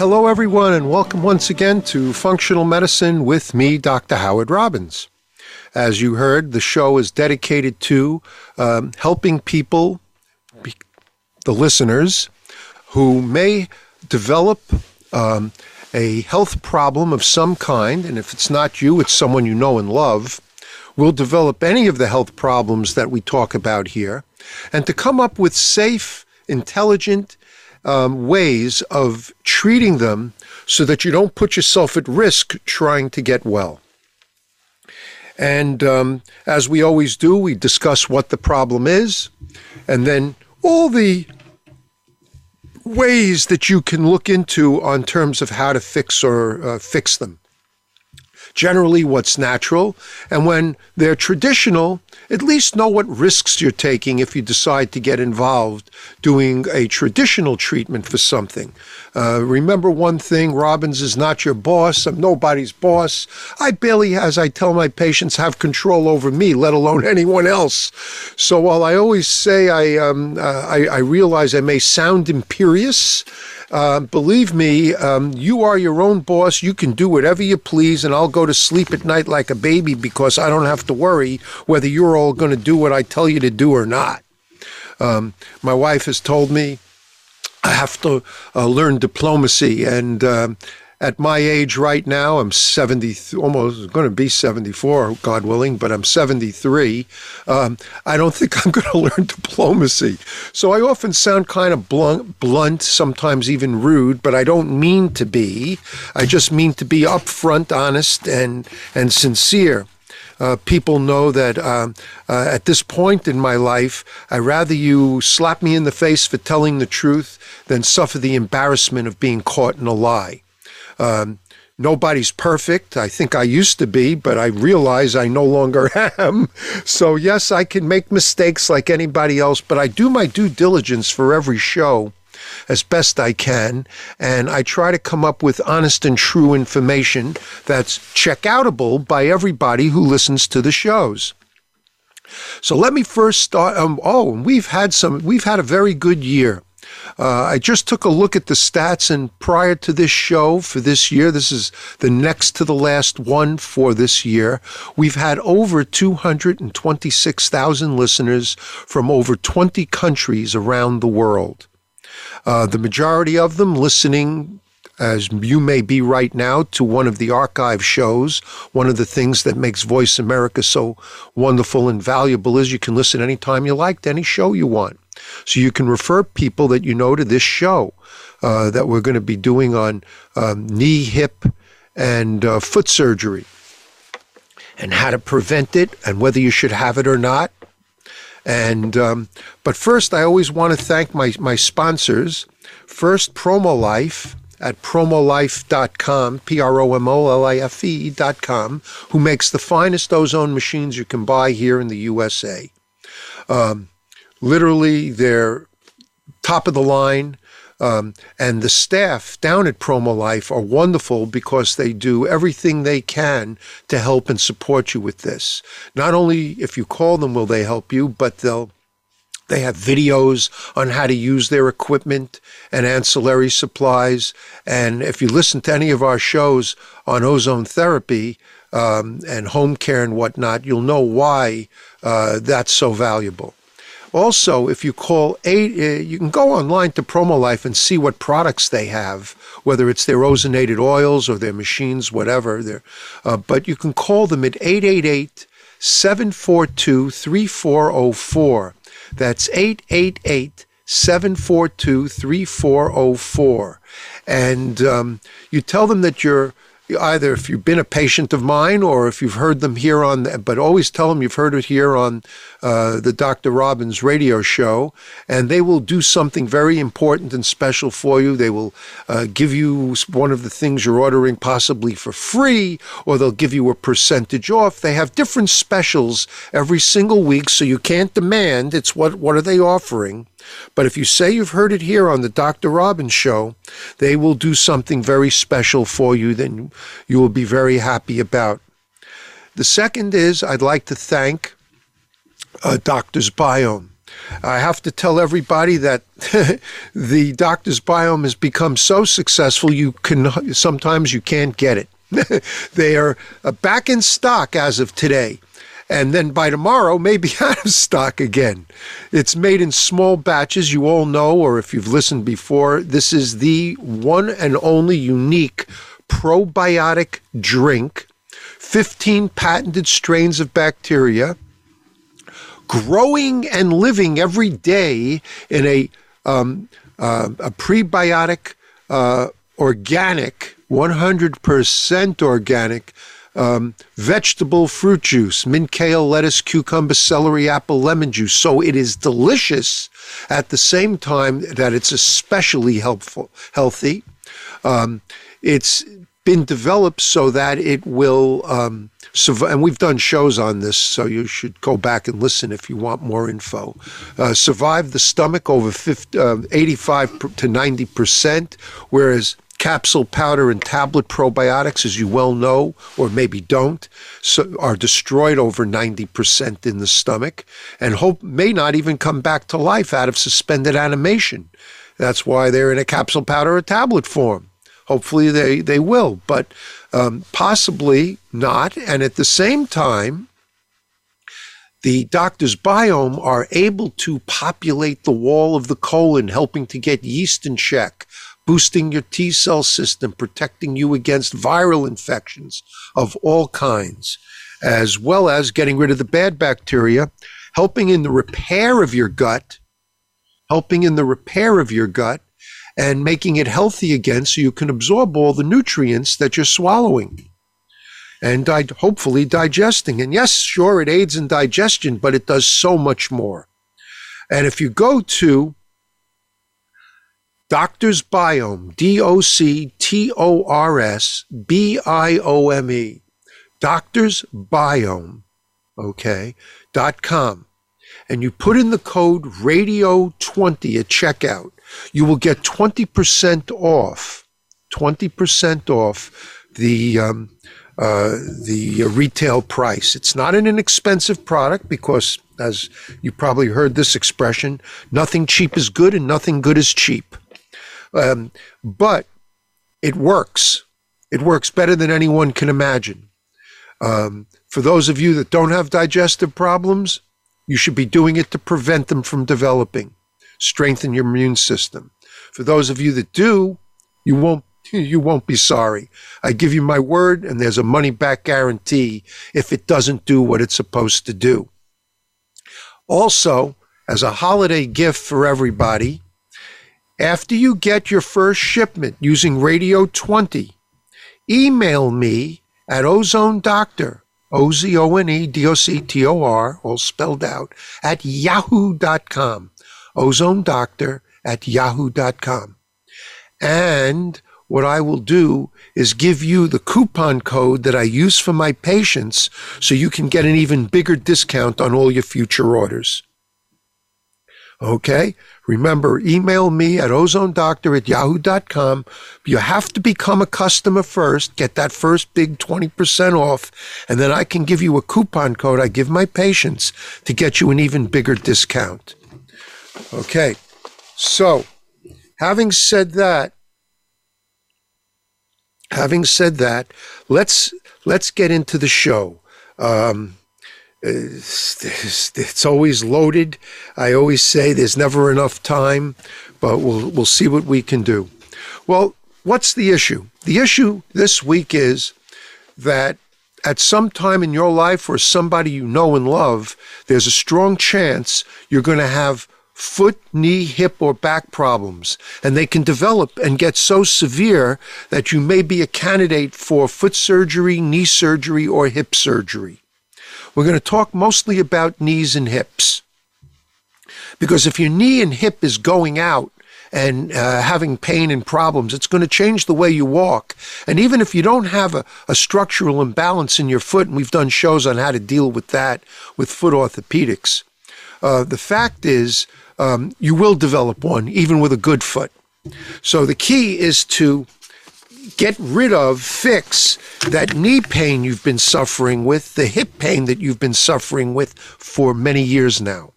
Hello, everyone, and welcome once again to Functional Medicine with me, Dr. Howard Robbins. As you heard, the show is dedicated to um, helping people, the listeners, who may develop um, a health problem of some kind, and if it's not you, it's someone you know and love, will develop any of the health problems that we talk about here, and to come up with safe, intelligent, um, ways of treating them so that you don't put yourself at risk trying to get well. And um, as we always do, we discuss what the problem is and then all the ways that you can look into on terms of how to fix or uh, fix them generally what's natural. And when they're traditional, at least know what risks you're taking if you decide to get involved doing a traditional treatment for something. Uh, remember one thing Robbins is not your boss. I'm nobody's boss. I barely, as I tell my patients, have control over me, let alone anyone else. So while I always say I, um, uh, I, I realize I may sound imperious, uh, believe me, um, you are your own boss. You can do whatever you please, and I'll go to sleep at night like a baby because I don't have to worry whether you're all going to do what I tell you to do or not. Um, my wife has told me I have to uh, learn diplomacy, and uh, at my age right now, I'm 70, almost going to be 74, God willing, but I'm 73. Um, I don't think I'm going to learn diplomacy. So I often sound kind of blunt, blunt, sometimes even rude, but I don't mean to be. I just mean to be upfront, honest, and, and sincere. Uh, people know that um, uh, at this point in my life, I'd rather you slap me in the face for telling the truth than suffer the embarrassment of being caught in a lie. Um, nobody's perfect. I think I used to be, but I realize I no longer am. So, yes, I can make mistakes like anybody else, but I do my due diligence for every show as best I can. And I try to come up with honest and true information that's check by everybody who listens to the shows. So let me first start. Um, oh, we've had some, we've had a very good year. Uh, I just took a look at the stats, and prior to this show for this year, this is the next to the last one for this year, we've had over 226,000 listeners from over 20 countries around the world. Uh, the majority of them listening as you may be right now, to one of the archive shows. One of the things that makes Voice America so wonderful and valuable is you can listen anytime you like to any show you want. So you can refer people that you know to this show uh, that we're going to be doing on um, knee, hip, and uh, foot surgery and how to prevent it and whether you should have it or not. And um, but first, I always want to thank my my sponsors. First, Promo Life at promolife.com, P R O M O L I F E.com, who makes the finest ozone machines you can buy here in the USA. Um, literally, they're top of the line. Um, and the staff down at Promo Life are wonderful because they do everything they can to help and support you with this. Not only if you call them will they help you, but they'll they have videos on how to use their equipment and ancillary supplies. And if you listen to any of our shows on ozone therapy um, and home care and whatnot, you'll know why uh, that's so valuable. Also, if you call eight, uh, you can go online to PromoLife and see what products they have, whether it's their ozonated oils or their machines, whatever. Uh, but you can call them at 888 742 3404 that's 888 742 3404. And um, you tell them that you're either if you've been a patient of mine or if you've heard them here on, the, but always tell them you've heard it here on uh, the Dr. Robbins radio show, and they will do something very important and special for you. They will uh, give you one of the things you're ordering possibly for free, or they'll give you a percentage off. They have different specials every single week, so you can't demand. It's what what are they offering? But if you say you've heard it here on the Dr. Robbins show, they will do something very special for you that you will be very happy about. The second is I'd like to thank uh, Doctor's Biome. I have to tell everybody that the Doctor's Biome has become so successful you can sometimes you can't get it. they are uh, back in stock as of today and then by tomorrow may be out of stock again. It's made in small batches, you all know, or if you've listened before, this is the one and only unique probiotic drink, 15 patented strains of bacteria, growing and living every day in a, um, uh, a prebiotic, uh, organic, 100% organic um, vegetable fruit juice, mint, kale, lettuce, cucumber, celery, apple, lemon juice. So it is delicious at the same time that it's especially helpful, healthy. Um, it's been developed so that it will um. And we've done shows on this, so you should go back and listen if you want more info. Uh, survive the stomach over 50, uh, 85 to 90 percent, whereas capsule, powder, and tablet probiotics, as you well know, or maybe don't, so are destroyed over 90% in the stomach and hope may not even come back to life out of suspended animation. That's why they're in a capsule, powder, or tablet form. Hopefully they, they will, but um, possibly not. And at the same time, the doctor's biome are able to populate the wall of the colon, helping to get yeast in check, boosting your T cell system, protecting you against viral infections of all kinds, as well as getting rid of the bad bacteria, helping in the repair of your gut, helping in the repair of your gut, and making it healthy again so you can absorb all the nutrients that you're swallowing and di- hopefully digesting. And yes, sure, it aids in digestion, but it does so much more. And if you go to Doctor's Biome, D O C T O R S B I O M E, Doctor's Biome, okay, dot com, and you put in the code radio20 at checkout, you will get 20% off, 20% off the, um, uh, the retail price. It's not an inexpensive product because, as you probably heard this expression, nothing cheap is good and nothing good is cheap. Um, but it works. It works better than anyone can imagine. Um, for those of you that don't have digestive problems, you should be doing it to prevent them from developing, strengthen your immune system. For those of you that do, you won't you won't be sorry. I give you my word, and there's a money back guarantee if it doesn't do what it's supposed to do. Also, as a holiday gift for everybody, after you get your first shipment using Radio 20, email me at Ozone Doctor, O Z O N E D O C T O R, all spelled out, at yahoo.com. Ozone Doctor at yahoo.com. And what I will do is give you the coupon code that I use for my patients so you can get an even bigger discount on all your future orders. Okay? Remember, email me at ozonedoctor at yahoo.com. You have to become a customer first, get that first big 20% off, and then I can give you a coupon code I give my patients to get you an even bigger discount. Okay, so having said that, having said that, let's let's get into the show. Um, it's, it's always loaded. I always say there's never enough time, but we'll we'll see what we can do. Well, what's the issue? The issue this week is that at some time in your life or somebody you know and love, there's a strong chance you're going to have foot, knee, hip, or back problems, and they can develop and get so severe that you may be a candidate for foot surgery, knee surgery, or hip surgery. We're going to talk mostly about knees and hips. Because if your knee and hip is going out, and uh, having pain and problems. It's going to change the way you walk. And even if you don't have a, a structural imbalance in your foot, and we've done shows on how to deal with that with foot orthopedics, uh, the fact is um, you will develop one even with a good foot. So the key is to get rid of, fix that knee pain you've been suffering with, the hip pain that you've been suffering with for many years now.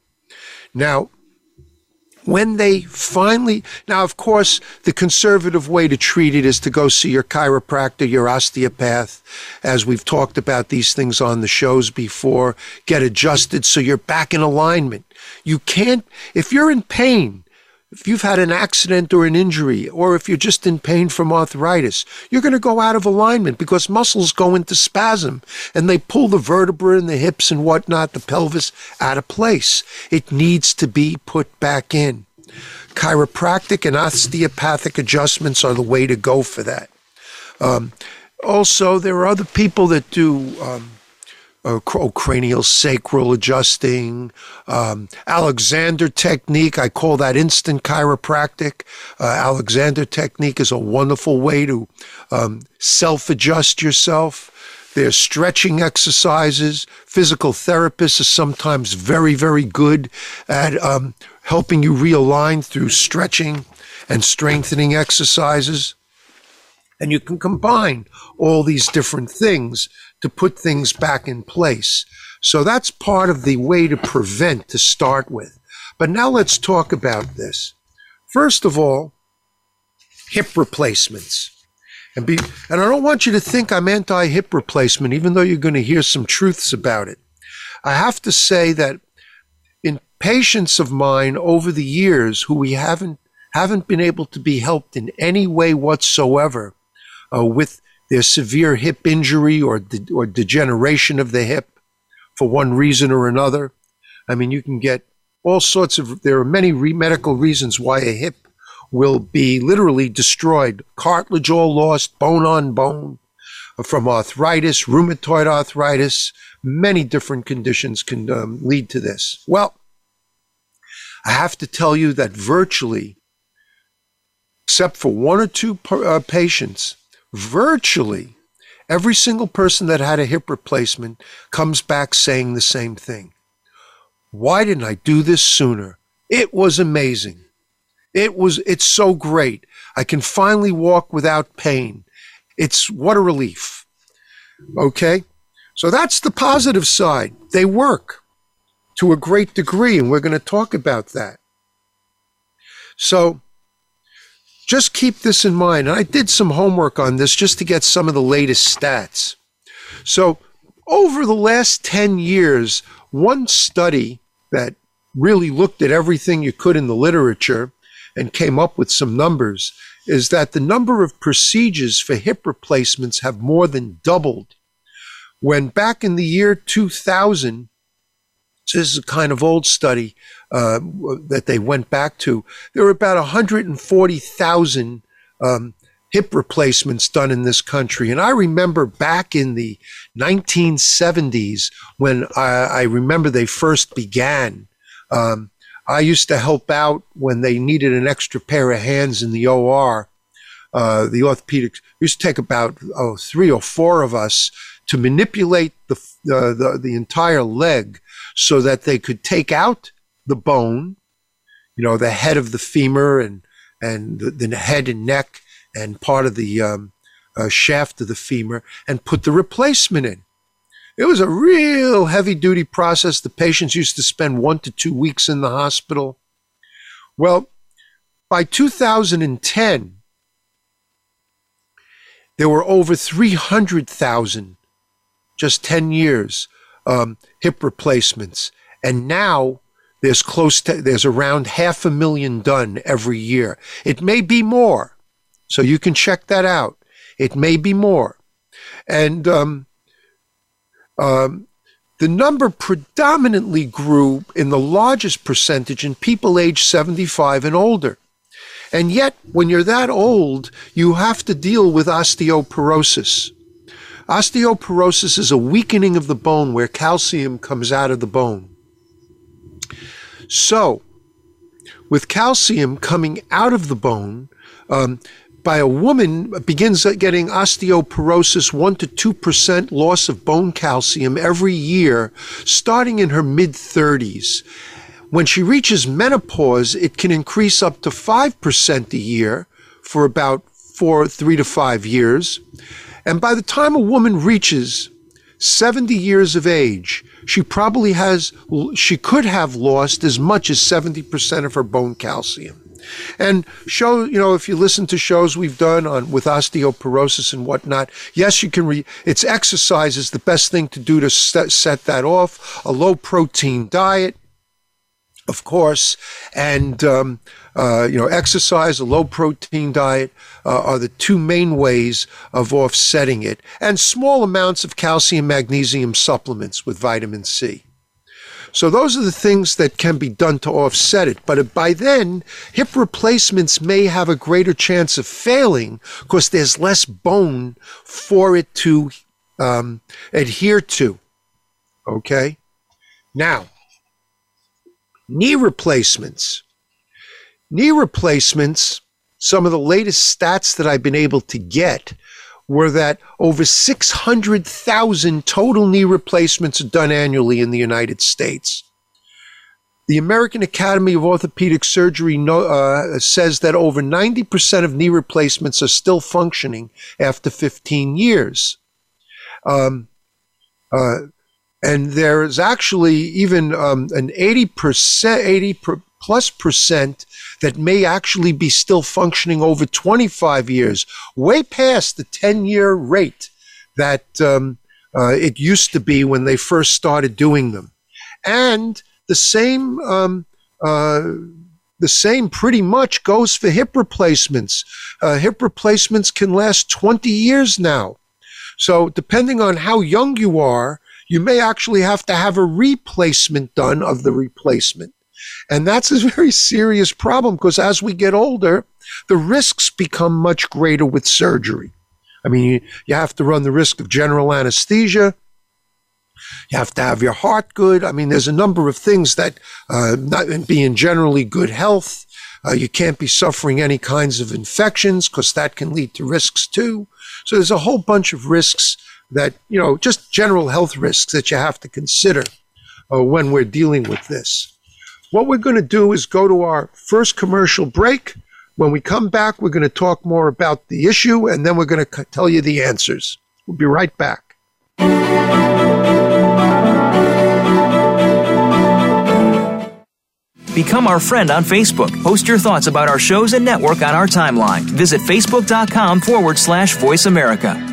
Now, when they finally, now, of course, the conservative way to treat it is to go see your chiropractor, your osteopath, as we've talked about these things on the shows before, get adjusted so you're back in alignment. You can't, if you're in pain, if you've had an accident or an injury, or if you're just in pain from arthritis, you're going to go out of alignment because muscles go into spasm and they pull the vertebra and the hips and whatnot, the pelvis out of place. It needs to be put back in. Chiropractic and osteopathic adjustments are the way to go for that. Um, also, there are other people that do um, uh, cranial sacral adjusting, um, Alexander technique. I call that instant chiropractic. Uh, Alexander technique is a wonderful way to um, self adjust yourself. There's stretching exercises. Physical therapists are sometimes very, very good at um, helping you realign through stretching and strengthening exercises. And you can combine all these different things to put things back in place. So that's part of the way to prevent to start with. But now let's talk about this. First of all, hip replacements. And be and I don't want you to think I'm anti hip replacement, even though you're going to hear some truths about it. I have to say that in patients of mine over the years who we haven't haven't been able to be helped in any way whatsoever uh, with their severe hip injury or, de- or degeneration of the hip for one reason or another. I mean, you can get all sorts of, there are many re- medical reasons why a hip will be literally destroyed. Cartilage all lost, bone on bone, from arthritis, rheumatoid arthritis, many different conditions can um, lead to this. Well, I have to tell you that virtually, except for one or two per, uh, patients, virtually every single person that had a hip replacement comes back saying the same thing. Why didn't I do this sooner? It was amazing. It was, it's so great. I can finally walk without pain. It's what a relief. Okay. So that's the positive side. They work to a great degree, and we're going to talk about that. So just keep this in mind. And I did some homework on this just to get some of the latest stats. So, over the last 10 years, one study that really looked at everything you could in the literature and came up with some numbers is that the number of procedures for hip replacements have more than doubled. When back in the year 2000, so this is a kind of old study, uh, that they went back to, there were about 140,000 um, hip replacements done in this country. And I remember back in the 1970s when I, I remember they first began. Um, I used to help out when they needed an extra pair of hands in the OR. Uh, the orthopedics used to take about oh, three or four of us to manipulate the, uh, the the entire leg so that they could take out the bone, you know, the head of the femur and and the, the head and neck and part of the um, uh, shaft of the femur, and put the replacement in. It was a real heavy duty process. The patients used to spend one to two weeks in the hospital. Well, by 2010, there were over 300,000, just 10 years, um, hip replacements. And now there's close to, there's around half a million done every year. It may be more. So you can check that out. It may be more. And um, um, the number predominantly grew in the largest percentage in people aged 75 and older. And yet, when you're that old, you have to deal with osteoporosis. Osteoporosis is a weakening of the bone where calcium comes out of the bone. So, with calcium coming out of the bone, um, by a woman begins getting osteoporosis, 1 to 2% loss of bone calcium every year, starting in her mid 30s. When she reaches menopause, it can increase up to 5% a year for about four, three to five years. And by the time a woman reaches 70 years of age, she probably has, she could have lost as much as 70% of her bone calcium. And show, you know, if you listen to shows we've done on with osteoporosis and whatnot, yes, you can. Re, it's exercise is the best thing to do to set, set that off. A low protein diet, of course, and um, uh, you know, exercise, a low protein diet uh, are the two main ways of offsetting it, and small amounts of calcium, magnesium supplements with vitamin C. So those are the things that can be done to offset it. But by then, hip replacements may have a greater chance of failing because there's less bone for it to um, adhere to. Okay? Now, knee replacements. Knee replacements, some of the latest stats that I've been able to get were that over 600,000 total knee replacements are done annually in the United States. The American Academy of Orthopedic Surgery uh, says that over 90% of knee replacements are still functioning after 15 years. Um, uh, and there is actually even um, an 80%, 80 plus percent that may actually be still functioning over 25 years, way past the 10 year rate that um, uh, it used to be when they first started doing them. And the same, um, uh, the same pretty much goes for hip replacements. Uh, hip replacements can last 20 years now. So, depending on how young you are, you may actually have to have a replacement done of the replacement. And that's a very serious problem because as we get older, the risks become much greater with surgery. I mean, you, you have to run the risk of general anesthesia. You have to have your heart good. I mean, there's a number of things that, uh, not being generally good health, uh, you can't be suffering any kinds of infections because that can lead to risks too. So there's a whole bunch of risks that, you know, just general health risks that you have to consider uh, when we're dealing with this. What we're going to do is go to our first commercial break. When we come back, we're going to talk more about the issue and then we're going to tell you the answers. We'll be right back. Become our friend on Facebook. Post your thoughts about our shows and network on our timeline. Visit facebook.com forward slash voice America.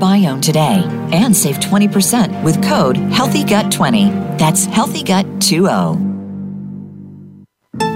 Biome today and save 20% with code HEALTHYGUT20. That's HEALTHYGUT20.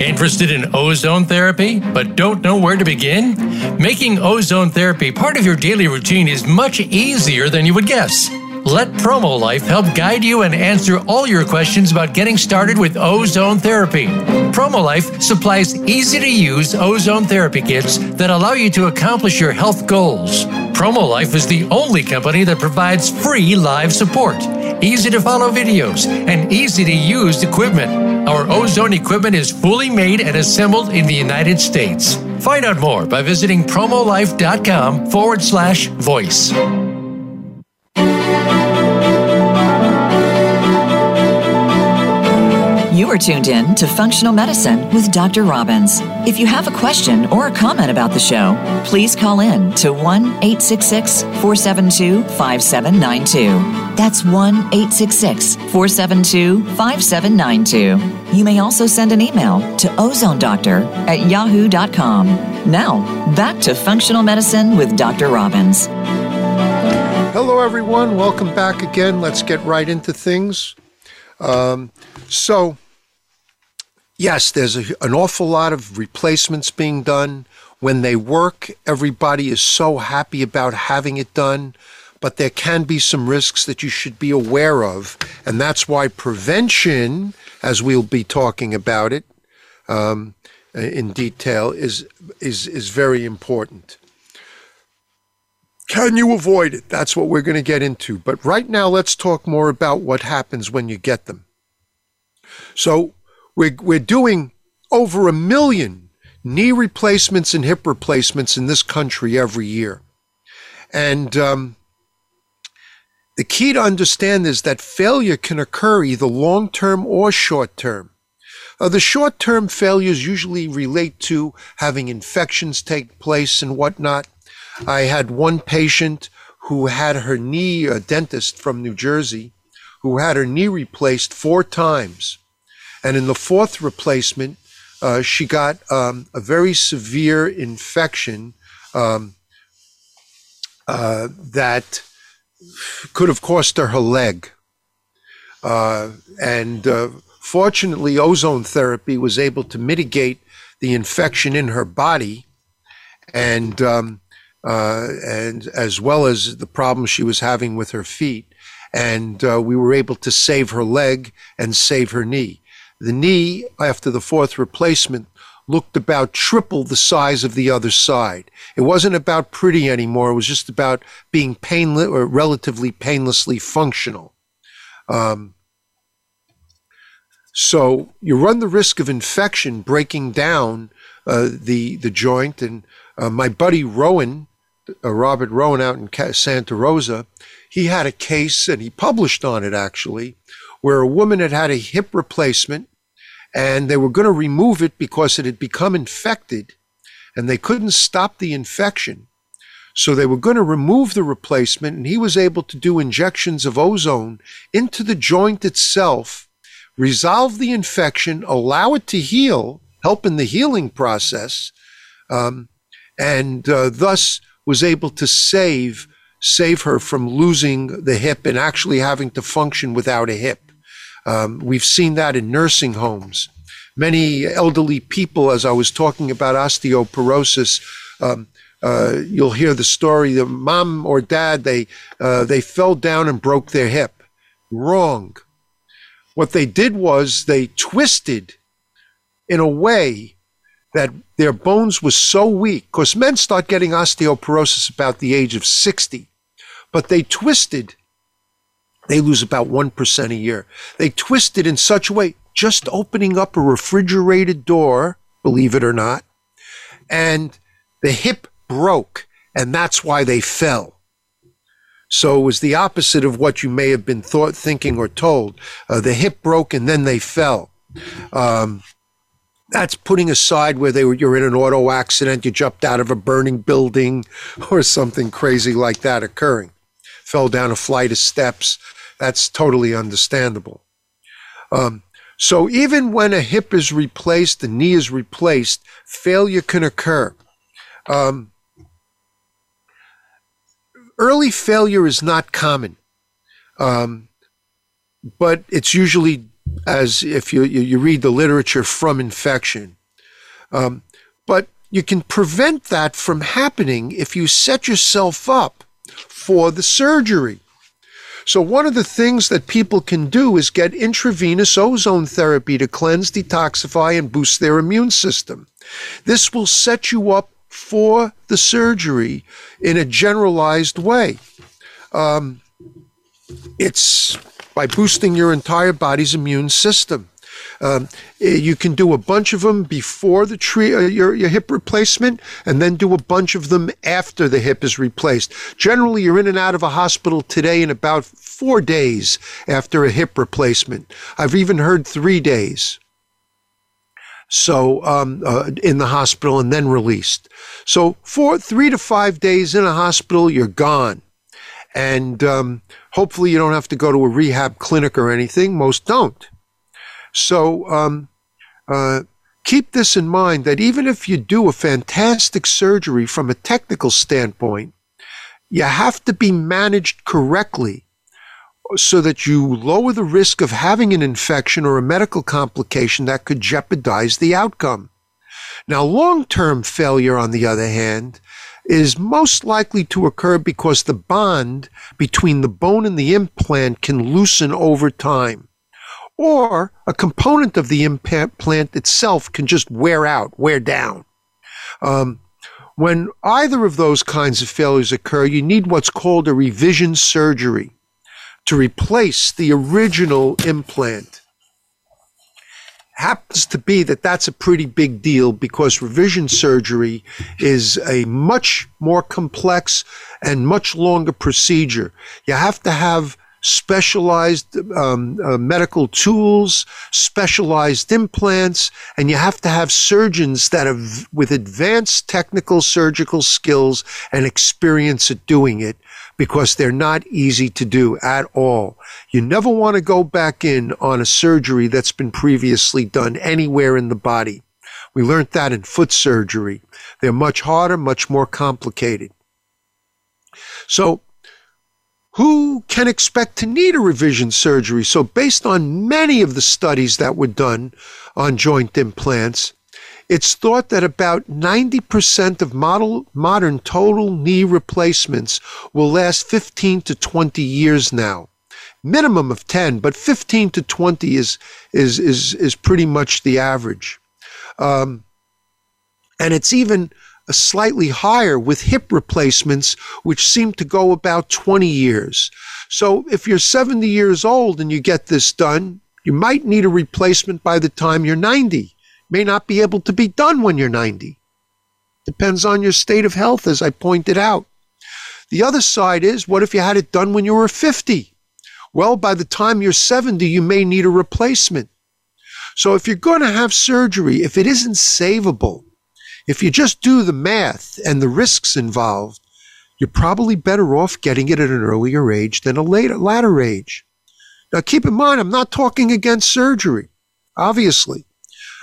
Interested in ozone therapy, but don't know where to begin? Making ozone therapy part of your daily routine is much easier than you would guess. Let Promo Life help guide you and answer all your questions about getting started with ozone therapy. Promo Life supplies easy to use ozone therapy kits that allow you to accomplish your health goals. Promo Life is the only company that provides free live support easy to follow videos, and easy to use equipment. Our ozone equipment is fully made and assembled in the United States. Find out more by visiting promolife.com forward slash voice. You are tuned in to Functional Medicine with Dr. Robbins. If you have a question or a comment about the show, please call in to 1 866 472 5792. That's 1 866 472 5792. You may also send an email to ozonedoctor at yahoo.com. Now, back to Functional Medicine with Dr. Robbins. Hello, everyone. Welcome back again. Let's get right into things. Um, so, yes, there's a, an awful lot of replacements being done. When they work, everybody is so happy about having it done, but there can be some risks that you should be aware of. And that's why prevention, as we'll be talking about it um, in detail, is, is, is very important. Can you avoid it? That's what we're going to get into. But right now, let's talk more about what happens when you get them. So, we're, we're doing over a million knee replacements and hip replacements in this country every year. And um, the key to understand is that failure can occur either long term or short term. Uh, the short term failures usually relate to having infections take place and whatnot. I had one patient who had her knee, a dentist from New Jersey, who had her knee replaced four times. And in the fourth replacement, uh, she got um, a very severe infection um, uh, that could have cost her her leg. Uh, and uh, fortunately, ozone therapy was able to mitigate the infection in her body. And um, uh, and as well as the problems she was having with her feet. And uh, we were able to save her leg and save her knee. The knee, after the fourth replacement, looked about triple the size of the other side. It wasn't about pretty anymore. It was just about being painless or relatively painlessly functional. Um, so you run the risk of infection breaking down uh, the the joint. And uh, my buddy Rowan uh, Robert Rowan out in Santa Rosa, he had a case and he published on it actually, where a woman had had a hip replacement and they were going to remove it because it had become infected and they couldn't stop the infection. So they were going to remove the replacement and he was able to do injections of ozone into the joint itself, resolve the infection, allow it to heal, help in the healing process, um, and uh, thus was able to save save her from losing the hip and actually having to function without a hip. Um, we've seen that in nursing homes. Many elderly people, as I was talking about osteoporosis, um, uh, you'll hear the story. The mom or dad they uh, they fell down and broke their hip. Wrong. What they did was they twisted in a way that their bones was so weak because men start getting osteoporosis about the age of 60 but they twisted they lose about 1% a year they twisted in such a way just opening up a refrigerated door believe it or not and the hip broke and that's why they fell so it was the opposite of what you may have been thought, thinking, or told. Uh, the hip broke and then they fell. Um, that's putting aside where they were you're in an auto accident, you jumped out of a burning building or something crazy like that occurring. Fell down a flight of steps. That's totally understandable. Um, so even when a hip is replaced, the knee is replaced, failure can occur. Um, early failure is not common, um, but it's usually as if you, you, read the literature from infection. Um, but you can prevent that from happening if you set yourself up for the surgery. So, one of the things that people can do is get intravenous ozone therapy to cleanse, detoxify, and boost their immune system. This will set you up for the surgery in a generalized way. Um, it's by boosting your entire body's immune system. Um, eh, you can do a bunch of them before the tree, uh, your, your hip replacement, and then do a bunch of them after the hip is replaced. Generally, you're in and out of a hospital today in about four days after a hip replacement. I've even heard three days. So um, uh, in the hospital and then released. So for three to five days in a hospital, you're gone. And um, hopefully you don't have to go to a rehab clinic or anything. Most don't. So um, uh, keep this in mind that even if you do a fantastic surgery from a technical standpoint, you have to be managed correctly so that you lower the risk of having an infection or a medical complication that could jeopardize the outcome. Now, long term failure, on the other hand, is most likely to occur because the bond between the bone and the implant can loosen over time. Or a component of the implant itself can just wear out, wear down. Um, when either of those kinds of failures occur, you need what's called a revision surgery to replace the original implant. Happens to be that that's a pretty big deal because revision surgery is a much more complex and much longer procedure. You have to have specialized um, uh, medical tools, specialized implants, and you have to have surgeons that have with advanced technical surgical skills and experience at doing it because they're not easy to do at all. You never want to go back in on a surgery that's been previously done anywhere in the body. We learned that in foot surgery. They're much harder, much more complicated. So who can expect to need a revision surgery? So, based on many of the studies that were done on joint implants, it's thought that about 90% of model, modern total knee replacements will last 15 to 20 years now. Minimum of 10, but 15 to 20 is, is, is, is pretty much the average. Um, and it's even slightly higher with hip replacements, which seem to go about 20 years. So if you're 70 years old and you get this done, you might need a replacement by the time you're 90. May not be able to be done when you're 90. Depends on your state of health, as I pointed out. The other side is what if you had it done when you were 50? Well, by the time you're 70, you may need a replacement. So if you're going to have surgery, if it isn't savable, if you just do the math and the risks involved, you're probably better off getting it at an earlier age than a later, latter age. Now, keep in mind, I'm not talking against surgery, obviously.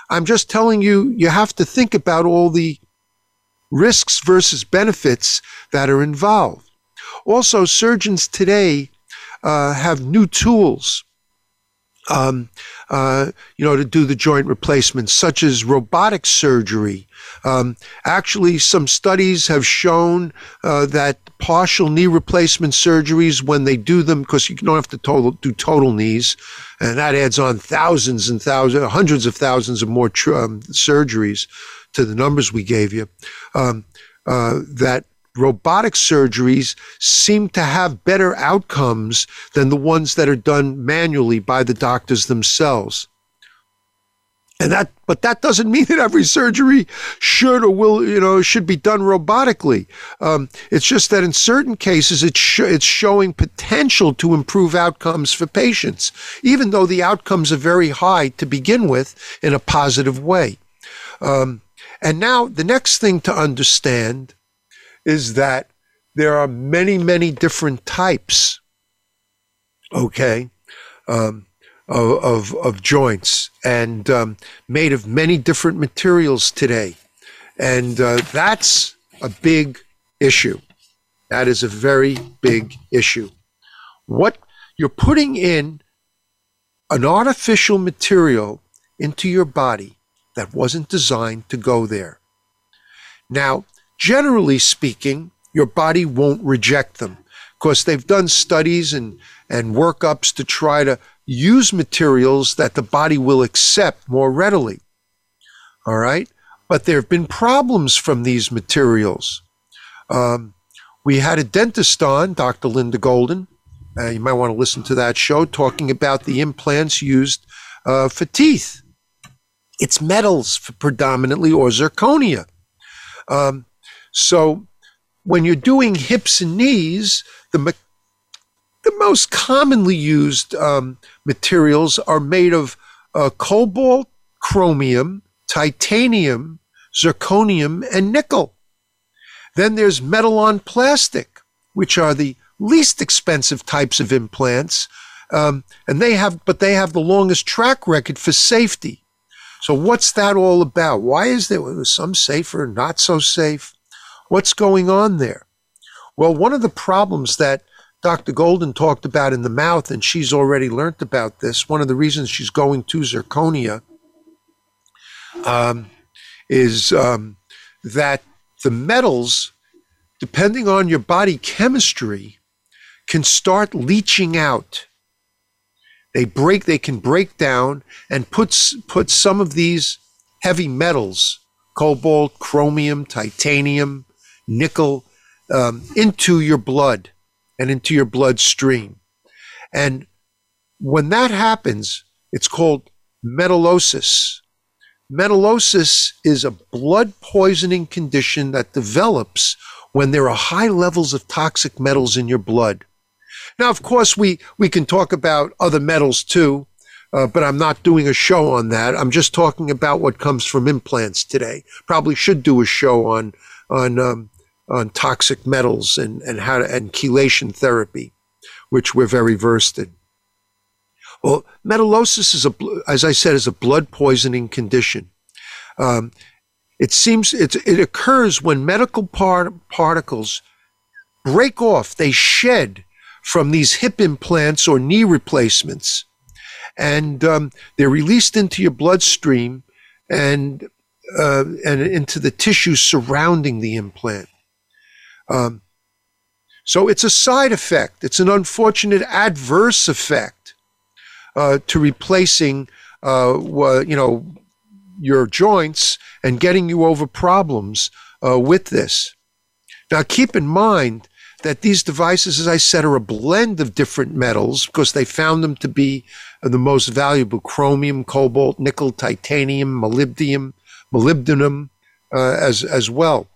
I'm just telling you, you have to think about all the risks versus benefits that are involved. Also, surgeons today uh, have new tools um, uh, you know, to do the joint replacements, such as robotic surgery. Um, actually, some studies have shown uh, that partial knee replacement surgeries, when they do them, because you don't have to total, do total knees, and that adds on thousands and thousands, hundreds of thousands of more tr- um, surgeries to the numbers we gave you. Um, uh, that robotic surgeries seem to have better outcomes than the ones that are done manually by the doctors themselves. And that, but that doesn't mean that every surgery should or will, you know, should be done robotically. Um, it's just that in certain cases, it's sh- it's showing potential to improve outcomes for patients, even though the outcomes are very high to begin with in a positive way. Um, and now the next thing to understand is that there are many, many different types, okay, um, of, of, of, joints and um, made of many different materials today. And uh, that's a big issue. That is a very big issue. What you're putting in an artificial material into your body that wasn't designed to go there. Now, generally speaking, your body won't reject them because they've done studies and, and workups to try to use materials that the body will accept more readily. All right? But there have been problems from these materials. Um, we had a dentist on, Dr. Linda Golden, Uh, you might want to listen to that show talking about the implants used uh, for teeth. It's metals predominantly or zirconia. Um, so when you're doing hips and knees, the the most commonly used um, materials are made of uh, cobalt, chromium, titanium, zirconium, and nickel. Then there's metal on plastic, which are the least expensive types of implants, um, and they have, but they have the longest track record for safety. So what's that all about? Why is there some safer, not so safe? What's going on there? Well, one of the problems that Dr. Golden talked about in the mouth, and she's already learned about this. One of the reasons she's going to zirconia um, is um, that the metals, depending on your body chemistry, can start leaching out. They break, they can break down and put, put some of these heavy metals, cobalt, chromium, titanium, nickel, um, into your blood and into your bloodstream. And when that happens, it's called metallosis. Metallosis is a blood poisoning condition that develops when there are high levels of toxic metals in your blood. Now, of course, we, we can talk about other metals too, uh, but I'm not doing a show on that. I'm just talking about what comes from implants today. Probably should do a show on on um, on toxic metals and, and how to, and chelation therapy, which we're very versed in. Well, metallosis is a, as I said, is a blood poisoning condition. Um, it seems it, it occurs when medical part, particles break off, they shed from these hip implants or knee replacements, and um, they're released into your bloodstream and uh, and into the tissue surrounding the implant. Um, so it's a side effect. It's an unfortunate adverse effect uh, to replacing, uh, you know, your joints and getting you over problems uh, with this. Now, keep in mind that these devices, as I said, are a blend of different metals because they found them to be the most valuable chromium, cobalt, nickel, titanium, molybdenum, molybdenum uh, as, as well.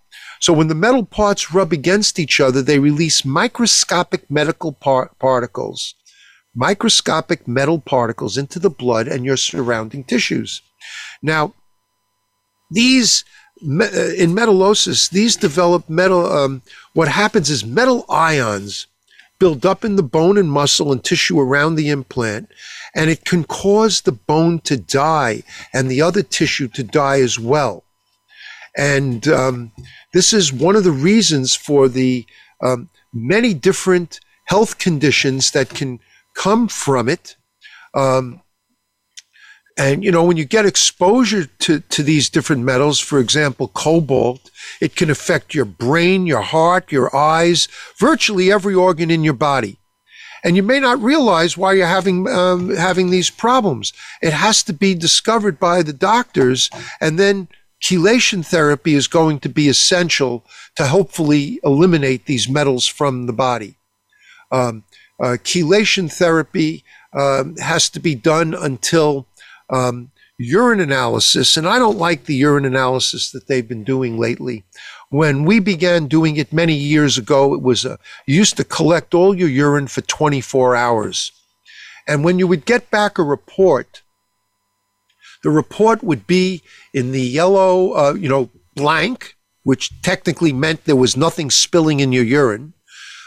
So when the metal parts rub against each other, they release microscopic medical par- particles, microscopic metal particles into the blood and your surrounding tissues. Now, these uh, in metallosis, these develop metal. Um, what happens is metal ions build up in the bone and muscle and tissue around the implant, and it can cause the bone to die and the other tissue to die as well. And um, this is one of the reasons for the um, many different health conditions that can come from it. Um, and you know, when you get exposure to, to these different metals, for example, cobalt, it can affect your brain, your heart, your eyes, virtually every organ in your body. And you may not realize why you're having um, having these problems. It has to be discovered by the doctors, and then chelation therapy is going to be essential to hopefully eliminate these metals from the body. Um, uh, chelation therapy um, has to be done until um, urine analysis, and I don't like the urine analysis that they've been doing lately. When we began doing it many years ago, it was a, you used to collect all your urine for 24 hours. And when you would get back a report, the report would be in the yellow, uh, you know, blank, which technically meant there was nothing spilling in your urine.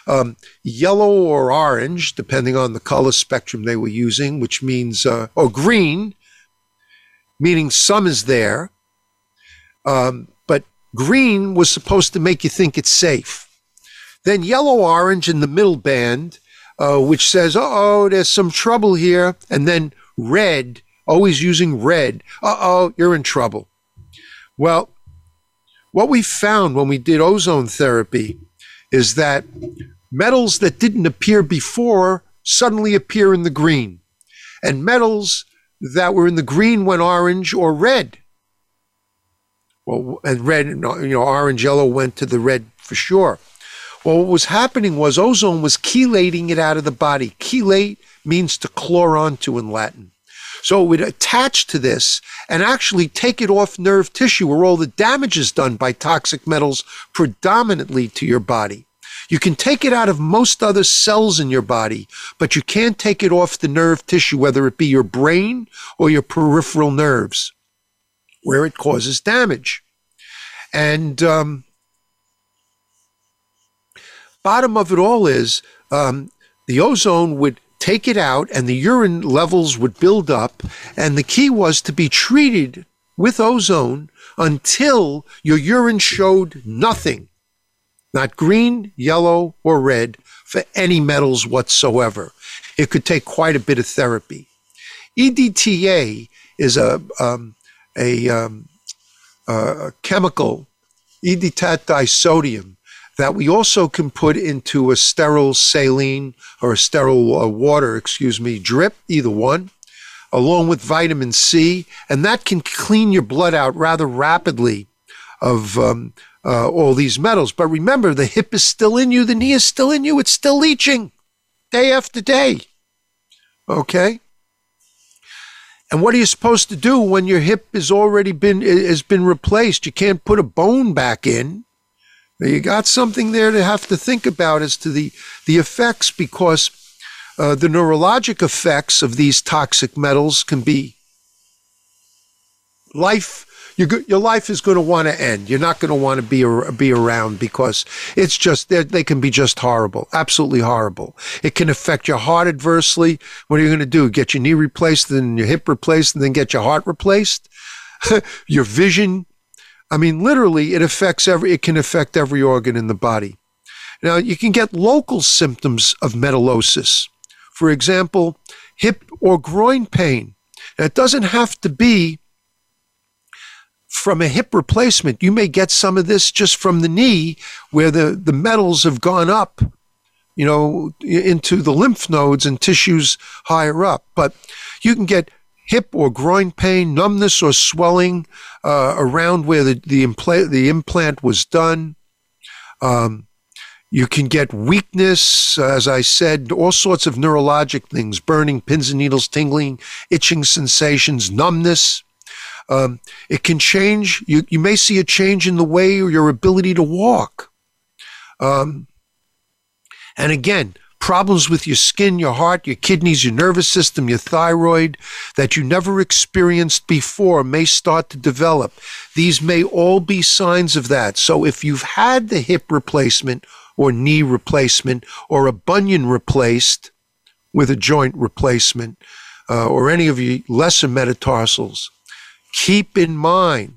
Um, yellow or orange, depending on the color spectrum they were using, which means, uh, or green, meaning some is there. Um, but green was supposed to make you think it's safe. Then yellow orange in the middle band, uh, which says, oh, there's some trouble here. And then red always using red. Uh oh, you're in trouble. Well, what we found when we did ozone therapy is that metals that didn't appear before suddenly appear in the green, and metals that were in the green went orange or red. Well, and red, you know, orange, yellow went to the red for sure. Well, what was happening was ozone was chelating it out of the body. Chelate means to chlor onto in Latin. So it would attach to this and actually take it off nerve tissue where all the damage is done by toxic metals predominantly to your body. You can take it out of most other cells in your body, but you can't take it off the nerve tissue, whether it be your brain or your peripheral nerves, where it causes damage. And um, bottom of it all is um, the ozone would take it out and the urine levels would build up. And the key was to be treated with ozone until your urine showed nothing, not green, yellow, or red for any metals whatsoever. It could take quite a bit of therapy. EDTA is a, um, a, um, a chemical, edetate disodium, that we also can put into a sterile saline or a sterile uh, water, excuse me, drip, either one, along with vitamin C, and that can clean your blood out rather rapidly of um, uh, all these metals. But remember, the hip is still in you, the knee is still in you, it's still leaching day after day. Okay? And what are you supposed to do when your hip has already been has been replaced? You can't put a bone back in. You got something there to have to think about as to the, the effects because uh, the neurologic effects of these toxic metals can be life. Your, your life is going to want to end. You're not going to want to be be around because it's just they can be just horrible, absolutely horrible. It can affect your heart adversely. What are you going to do? Get your knee replaced, then your hip replaced, and then get your heart replaced? your vision, I mean, literally, it affects every, it can affect every organ in the body. Now, you can get local symptoms of metallosis. For example, hip or groin pain. Now, it doesn't have to be from a hip replacement. You may get some of this just from the knee where the, the metals have gone up, you know, into the lymph nodes and tissues higher up. But you can get hip or groin pain, numbness or swelling uh, around where the, the, implant, the implant was done. Um, you can get weakness, as I said, all sorts of neurologic things burning, pins and needles, tingling, itching sensations, numbness. Um, it can change. You, you may see a change in the way or your ability to walk. Um, and again, problems with your skin, your heart, your kidneys, your nervous system, your thyroid that you never experienced before may start to develop. These may all be signs of that. So if you've had the hip replacement or knee replacement or a bunion replaced with a joint replacement uh, or any of your lesser metatarsals, keep in mind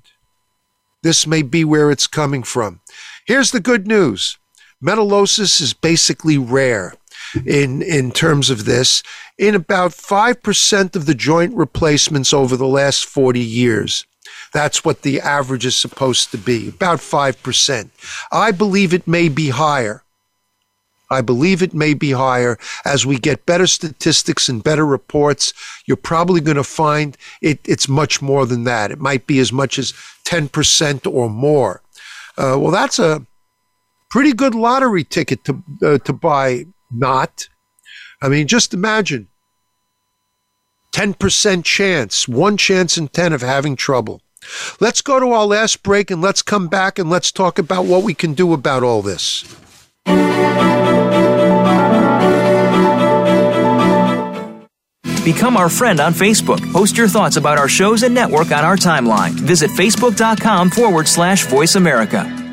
this may be where it's coming from. Here's the good news. Metallosis is basically rare in in terms of this in about 5% of the joint replacements over the last 40 years. That's what the average is supposed to be, about 5%. I believe it may be higher. I believe it may be higher as we get better statistics and better reports. You're probably going to find it, it's much more than that. It might be as much as 10% or more. Uh, well, that's a pretty good lottery ticket to uh, to buy not. I mean, just imagine 10% chance, one chance in 10 of having trouble. Let's go to our last break and let's come back and let's talk about what we can do about all this. Become our friend on Facebook. Post your thoughts about our shows and network on our timeline. Visit facebook.com forward slash voice America.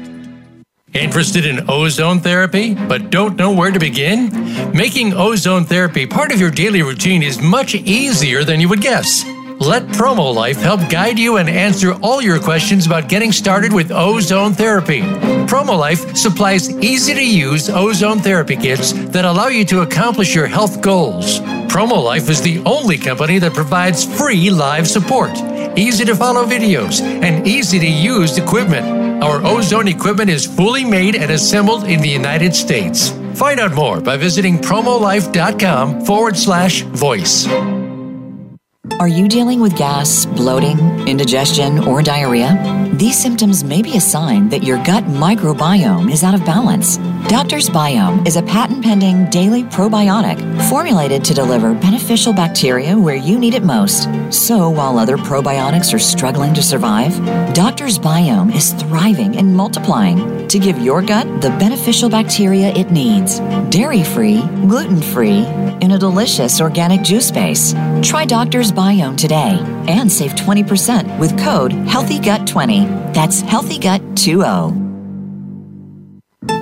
Interested in ozone therapy, but don't know where to begin? Making ozone therapy part of your daily routine is much easier than you would guess. Let PromoLife help guide you and answer all your questions about getting started with ozone therapy. PromoLife supplies easy to use ozone therapy kits that allow you to accomplish your health goals. PromoLife is the only company that provides free live support, easy to follow videos, and easy to use equipment. Our ozone equipment is fully made and assembled in the United States. Find out more by visiting promolife.com forward slash voice. Are you dealing with gas, bloating, indigestion, or diarrhea? These symptoms may be a sign that your gut microbiome is out of balance. Doctor's Biome is a patent pending daily probiotic formulated to deliver beneficial bacteria where you need it most. So while other probiotics are struggling to survive, Doctor's Biome is thriving and multiplying to give your gut the beneficial bacteria it needs. Dairy free, gluten free, in a delicious organic juice base. Try Doctor's Biome today and save 20% with code HEALTHYGUT20. That's Healthy Gut 2O.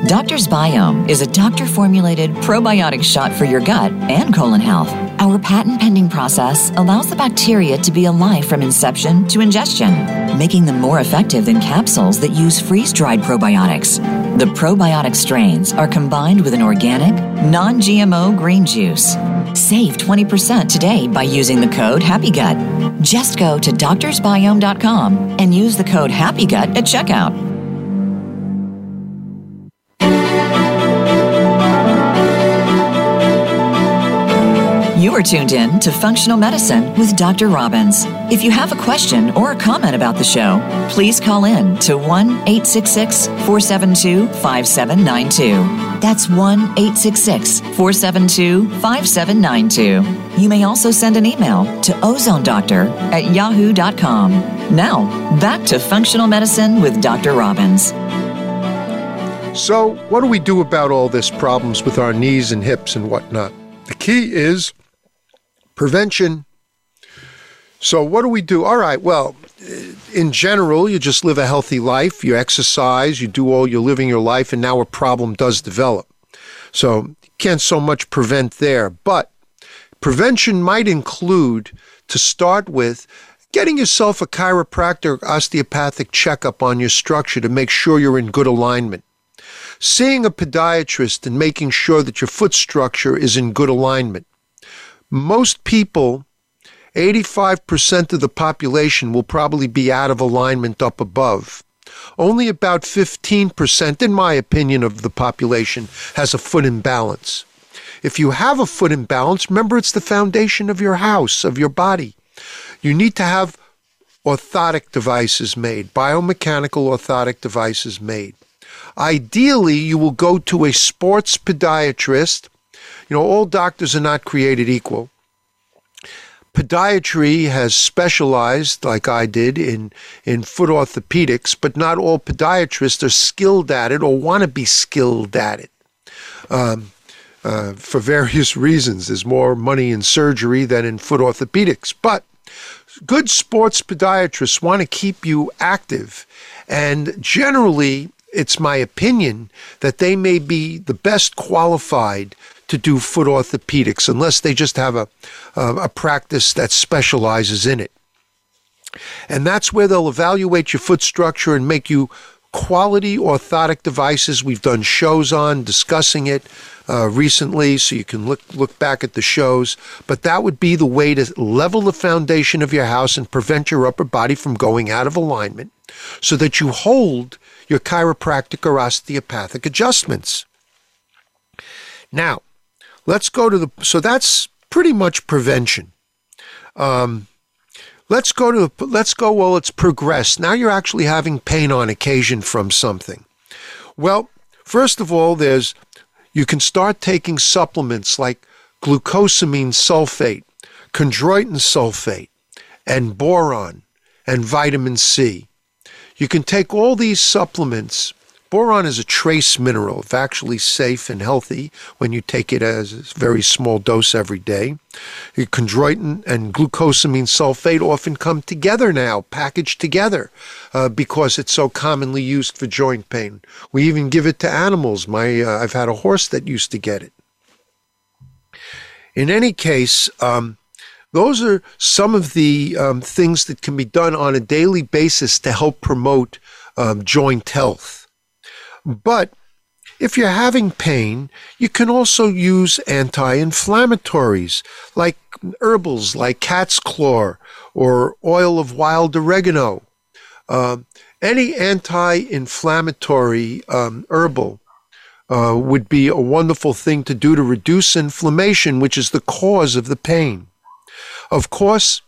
Doctor's Biome is a doctor formulated probiotic shot for your gut and colon health. Our patent pending process allows the bacteria to be alive from inception to ingestion, making them more effective than capsules that use freeze dried probiotics. The probiotic strains are combined with an organic, non GMO green juice. Save 20% today by using the code HAPPYGUT. Just go to doctorsbiome.com and use the code HAPPYGUT at checkout. You are tuned in to Functional Medicine with Dr. Robbins. If you have a question or a comment about the show, please call in to 1 866 472 5792. That's 1 866 472 5792. You may also send an email to ozonedoctor at yahoo.com. Now, back to Functional Medicine with Dr. Robbins. So, what do we do about all this problems with our knees and hips and whatnot? The key is prevention. So, what do we do? All right, well, in general, you just live a healthy life, you exercise, you do all, you're living your life, and now a problem does develop. So, can't so much prevent there. But prevention might include, to start with, getting yourself a chiropractor osteopathic checkup on your structure to make sure you're in good alignment. Seeing a podiatrist and making sure that your foot structure is in good alignment most people, 85% of the population, will probably be out of alignment up above. Only about 15%, in my opinion, of the population has a foot imbalance. If you have a foot imbalance, remember it's the foundation of your house, of your body. You need to have orthotic devices made, biomechanical orthotic devices made. Ideally, you will go to a sports podiatrist you know, all doctors are not created equal. Podiatry has specialized, like I did, in, in foot orthopedics, but not all podiatrists are skilled at it or want to be skilled at it. Um, uh, for various reasons. There's more money in surgery than in foot orthopedics. But good sports podiatrists want to keep you active. And generally, it's my opinion that they may be the best qualified to do foot orthopedics unless they just have a, a, a practice that specializes in it. And that's where they'll evaluate your foot structure and make you quality orthotic devices. We've done shows on discussing it uh, recently, so you can look look back at the shows. But that would be the way to level the foundation of your house and prevent your upper body from going out of alignment, so that you hold your chiropractic or osteopathic adjustments. Now, Let's go to the, so that's pretty much prevention. Um, let's go to, let's go, well, it's progressed. Now you're actually having pain on occasion from something. Well, first of all, there's, you can start taking supplements like glucosamine sulfate, chondroitin sulfate, and boron, and vitamin C. You can take all these supplements Boron is a trace mineral. Actually safe and healthy when you take it as a very small dose every day. Chondroitin and glucosamine sulfate often come together now, packaged together, uh, because it's so commonly used for joint pain. We even give it to animals. My, uh, I've had a horse that used to get it. In any case, um, those are some of the um, things that can be done on a daily basis to help promote um, joint health. But if you're having pain, you can also use anti inflammatories like herbals like cat's claw or oil of wild oregano. Uh, any anti inflammatory um, herbal uh, would be a wonderful thing to do to reduce inflammation, which is the cause of the pain. Of course,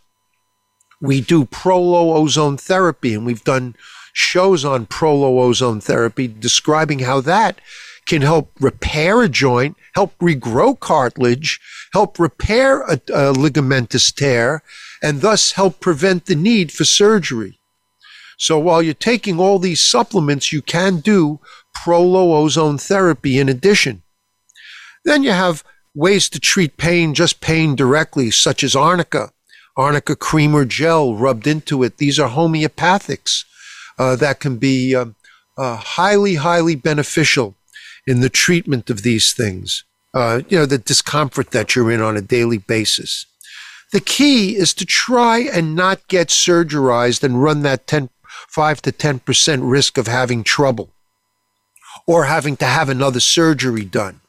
We do prolo ozone therapy, and we've done shows on prolo ozone therapy describing how that can help repair a joint, help regrow cartilage, help repair a, a ligamentous tear, and thus help prevent the need for surgery. So while you're taking all these supplements, you can do prolo ozone therapy in addition. Then you have ways to treat pain, just pain directly, such as arnica, arnica cream or gel rubbed into it. These are homeopathics uh, that can be uh, uh, highly, highly beneficial in the treatment of these things. Uh, you know, the discomfort that you're in on a daily basis. The key is to try and not get surgerized and run that 10, 5 to 10% risk of having trouble or having to have another surgery done.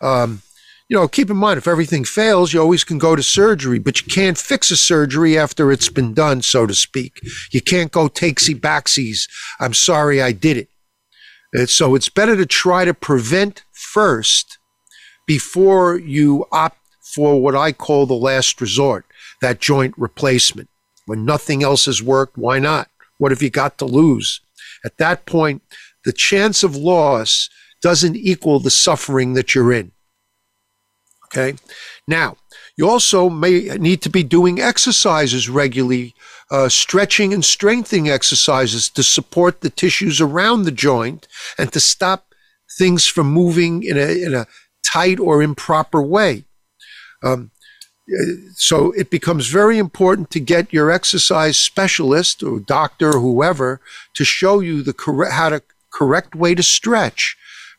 Um, you know, keep in mind if everything fails, you always can go to surgery, but you can't fix a surgery after it's been done, so to speak. You can't go takesy backsies. I'm sorry I did it. And so it's better to try to prevent first before you opt for what I call the last resort, that joint replacement. When nothing else has worked, why not? What have you got to lose? At that point, the chance of loss doesn't equal the suffering that you're in. Okay. Now, you also may need to be doing exercises regularly, uh, stretching and strengthening exercises to support the tissues around the joint and to stop things from moving in a, in a tight or improper way. Um, so it becomes very important to get your exercise specialist or doctor or whoever to show you the correct how to correct way to stretch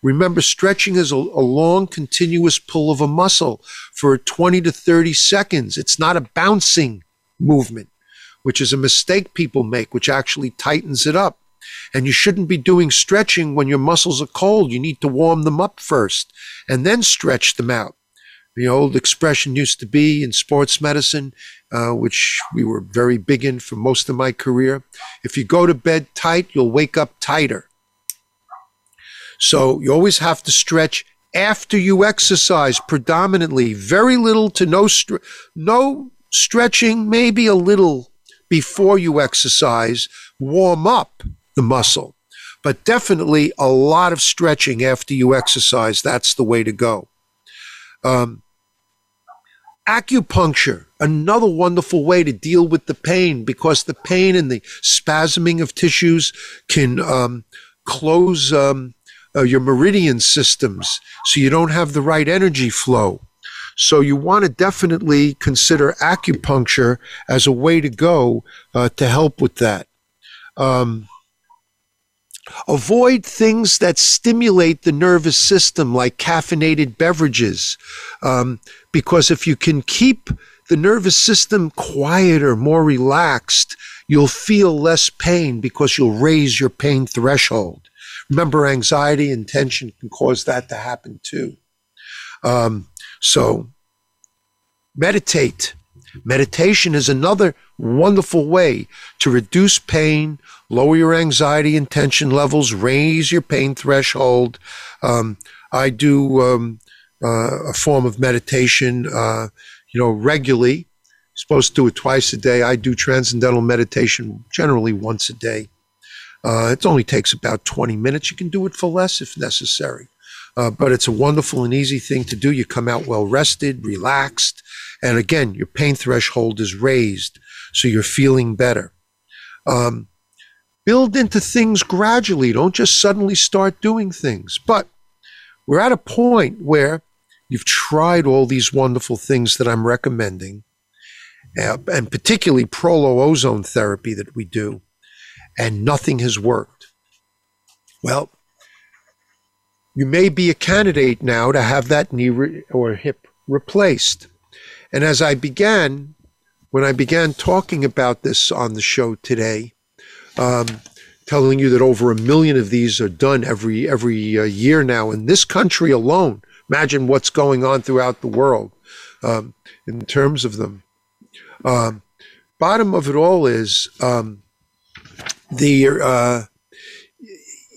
Remember, stretching is a, a, long, continuous pull of a muscle for 20 to 30 seconds. It's not a bouncing movement, which is a mistake people make, which actually tightens it up. And you shouldn't be doing stretching when your muscles are cold. You need to warm them up first and then stretch them out. The old expression used to be in sports medicine, uh, which we were very big in for most of my career. If you go to bed tight, you'll wake up tighter. So you always have to stretch after you exercise predominantly. Very little to no, stre- no stretching, maybe a little before you exercise. Warm up the muscle, but definitely a lot of stretching after you exercise. That's the way to go. Um, acupuncture, another wonderful way to deal with the pain because the pain and the spasming of tissues can um, close um, uh, your meridian systems so you don't have the right energy flow. So you want to definitely consider acupuncture as a way to go uh, to help with that. Um, avoid things that stimulate the nervous system, like caffeinated beverages, um, because if you can keep the nervous system quieter, more relaxed, you'll feel less pain because you'll raise your pain threshold. Remember, anxiety and tension can cause that to happen too. Um, so, meditate. Meditation is another wonderful way to reduce pain, lower your anxiety and tension levels, raise your pain threshold. Um, I do um, uh, a form of meditation, uh, you know, regularly. supposed to do it twice a day. I do transcendental meditation generally once a day. Uh, it only takes about 20 minutes. You can do it for less if necessary. Uh, but it's a wonderful and easy thing to do. You come out well rested, relaxed, and again, your pain threshold is raised, so you're feeling better. Um, build into things gradually. Don't just suddenly start doing things. But we're at a point where you've tried all these wonderful things that I'm recommending, uh, and particularly prolo ozone therapy that we do and nothing has worked. Well, you may be a candidate now to have that knee re- or hip replaced. And as I began, when I began talking about this on the show today, um, telling you that over a million of these are done every every uh, year now in this country alone. Imagine what's going on throughout the world um, in terms of them. Um, bottom of it all is um, the uh,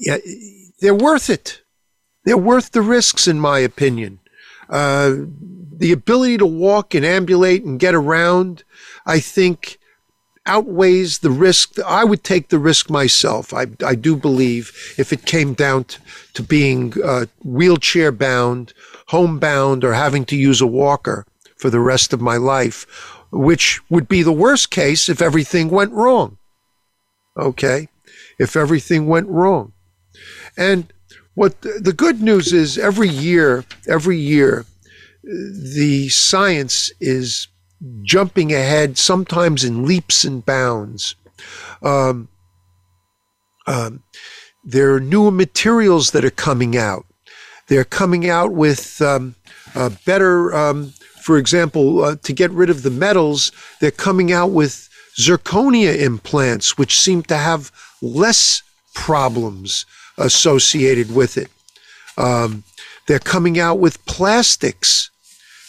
yeah, they're worth it. They're worth the risks, in my opinion. Uh, the ability to walk and ambulate and get around, I think, outweighs the risk. I would take the risk myself. I, I do believe if it came down to, to being uh, wheelchair bound, homebound, or having to use a walker for the rest of my life, which would be the worst case if everything went wrong. Okay? If everything went wrong. And what the good news is every year, every year, the science is jumping ahead, sometimes in leaps and bounds. Um, um, there are newer materials that are coming out. They're coming out with um, uh, better, um, for example, uh, to get rid of the metals, they're coming out with zirconia implants, which seem to have less problems associated with it. Um, they're coming out with plastics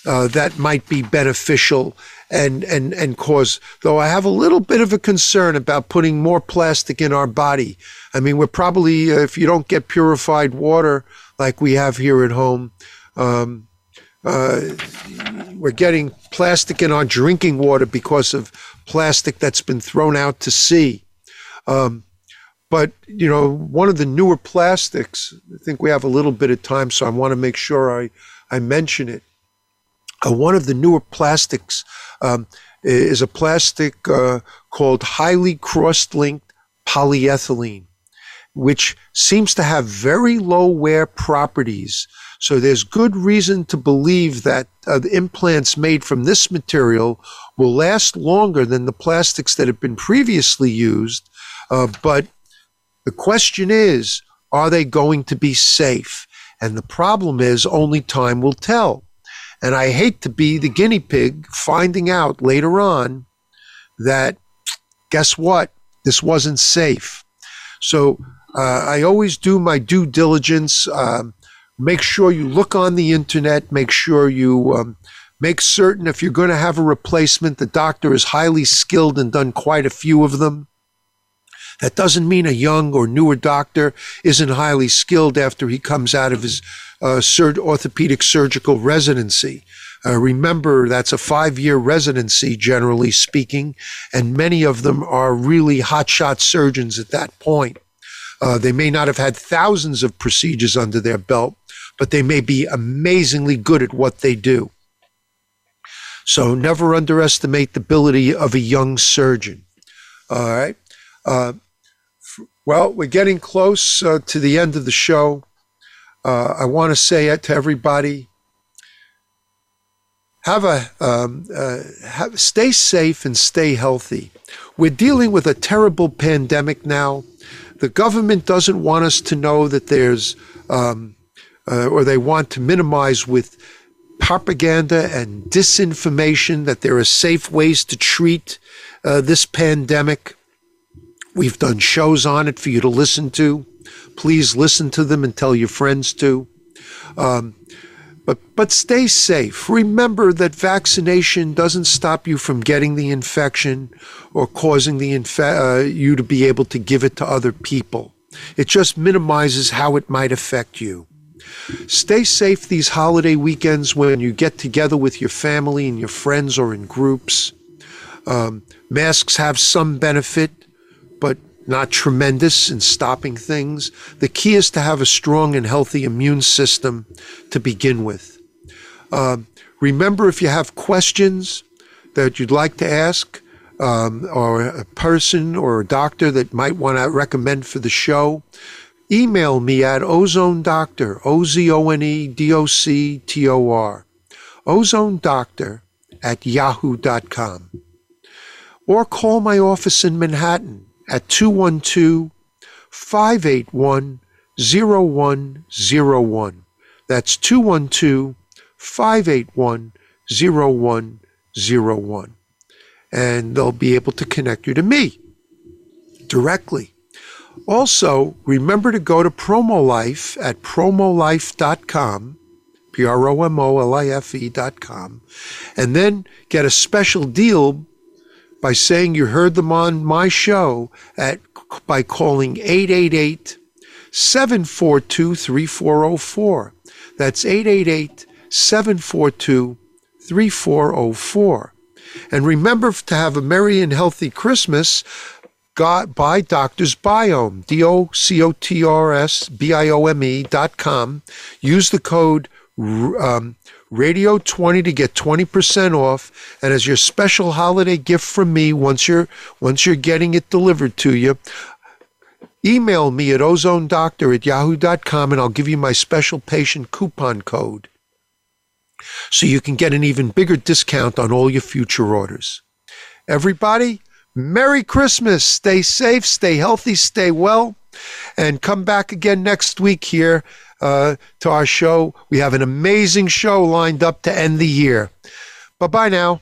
uh, that might be beneficial and, and, and cause, though I have a little bit of a concern about putting more plastic in our body. I mean, we're probably, uh, if you don't get purified water like we have here at home, um, uh, we're getting plastic in our drinking water because of plastic that's been thrown out to sea. Um, but, you know, one of the newer plastics, I think we have a little bit of time, so I want to make sure I, I mention it. Uh, one of the newer plastics um, is a plastic uh, called highly cross-linked polyethylene, which seems to have very low wear properties. So there's good reason to believe that uh, the implants made from this material will last longer than the plastics that have been previously used, uh, but the question is, are they going to be safe? And the problem is, only time will tell. And I hate to be the guinea pig finding out later on that, guess what? This wasn't safe. So uh, I always do my due diligence. Um, make sure you look on the internet. Make sure you um, make certain if you're going to have a replacement, the doctor is highly skilled and done quite a few of them. That doesn't mean a young or newer doctor isn't highly skilled after he comes out of his uh, sur- orthopedic surgical residency. Uh, remember, that's a five year residency, generally speaking, and many of them are really hotshot surgeons at that point. Uh, they may not have had thousands of procedures under their belt, but they may be amazingly good at what they do. So never underestimate the ability of a young surgeon. All right. Uh, well, we're getting close uh, to the end of the show. Uh, I want to say to everybody. Have a um, uh, have, stay safe and stay healthy. We're dealing with a terrible pandemic now. The government doesn't want us to know that there's, um, uh, or they want to minimize with propaganda and disinformation that there are safe ways to treat uh, this pandemic. We've done shows on it for you to listen to. Please listen to them and tell your friends to. Um, but, but stay safe. Remember that vaccination doesn't stop you from getting the infection or causing the uh, you to be able to give it to other people. It just minimizes how it might affect you. Stay safe these holiday weekends when you get together with your family and your friends or in groups. Um, masks have some benefit but not tremendous in stopping things. The key is to have a strong and healthy immune system to begin with. Uh, remember, if you have questions that you'd like to ask, um, or a person or a doctor that might want to recommend for the show, email me at ozone doctor, O Z O N E D O C T O R, ozone doctor at yahoo.com. Or call my office in Manhattan, at 212 581 0101. That's 212 581 0101. And they'll be able to connect you to me directly. Also, remember to go to PromoLife at promolife.com, P R O M O L I F E.com, and then get a special deal by saying you heard them on my show at by calling 888 742 3404. That's 888 742 3404. And remember to have a merry and healthy Christmas got by Doctors Biome, D O C O T R S B I O M E dot com. Use the code um, Radio 20 to get 20% off. And as your special holiday gift from me, once you're once you're getting it delivered to you, email me at ozonedoctor at yahoo.com and I'll give you my special patient coupon code so you can get an even bigger discount on all your future orders. Everybody, Merry Christmas. Stay safe, stay healthy, stay well, and come back again next week here uh, to our show. We have an amazing show lined up to end the year. Bye bye now.